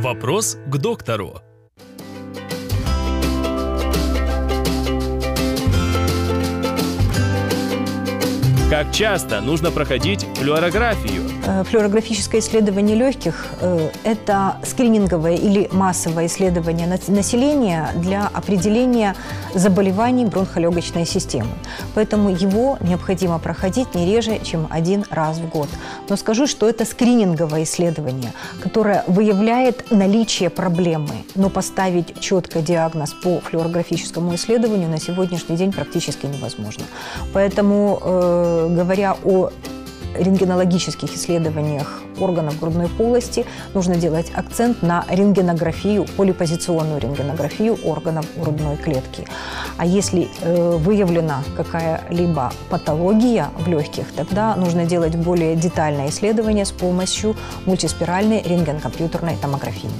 Вопрос к доктору. Как часто нужно проходить флюорографию? Э, Флюорографическое исследование легких э, – это скрининговое или массовое исследование на- населения для определения заболеваний бронхолегочной системы. Поэтому его необходимо проходить не реже, чем один раз в год. Но скажу, что это скрининговое исследование, которое выявляет наличие проблемы, но поставить четко диагноз по флюорографическому исследованию на сегодняшний день практически невозможно. Поэтому, э, говоря о рентгенологических исследованиях органов грудной полости нужно делать акцент на рентгенографию, полипозиционную рентгенографию органов грудной клетки. А если э, выявлена какая-либо патология в легких, тогда нужно делать более детальное исследование с помощью мультиспиральной рентгенкомпьютерной томографии.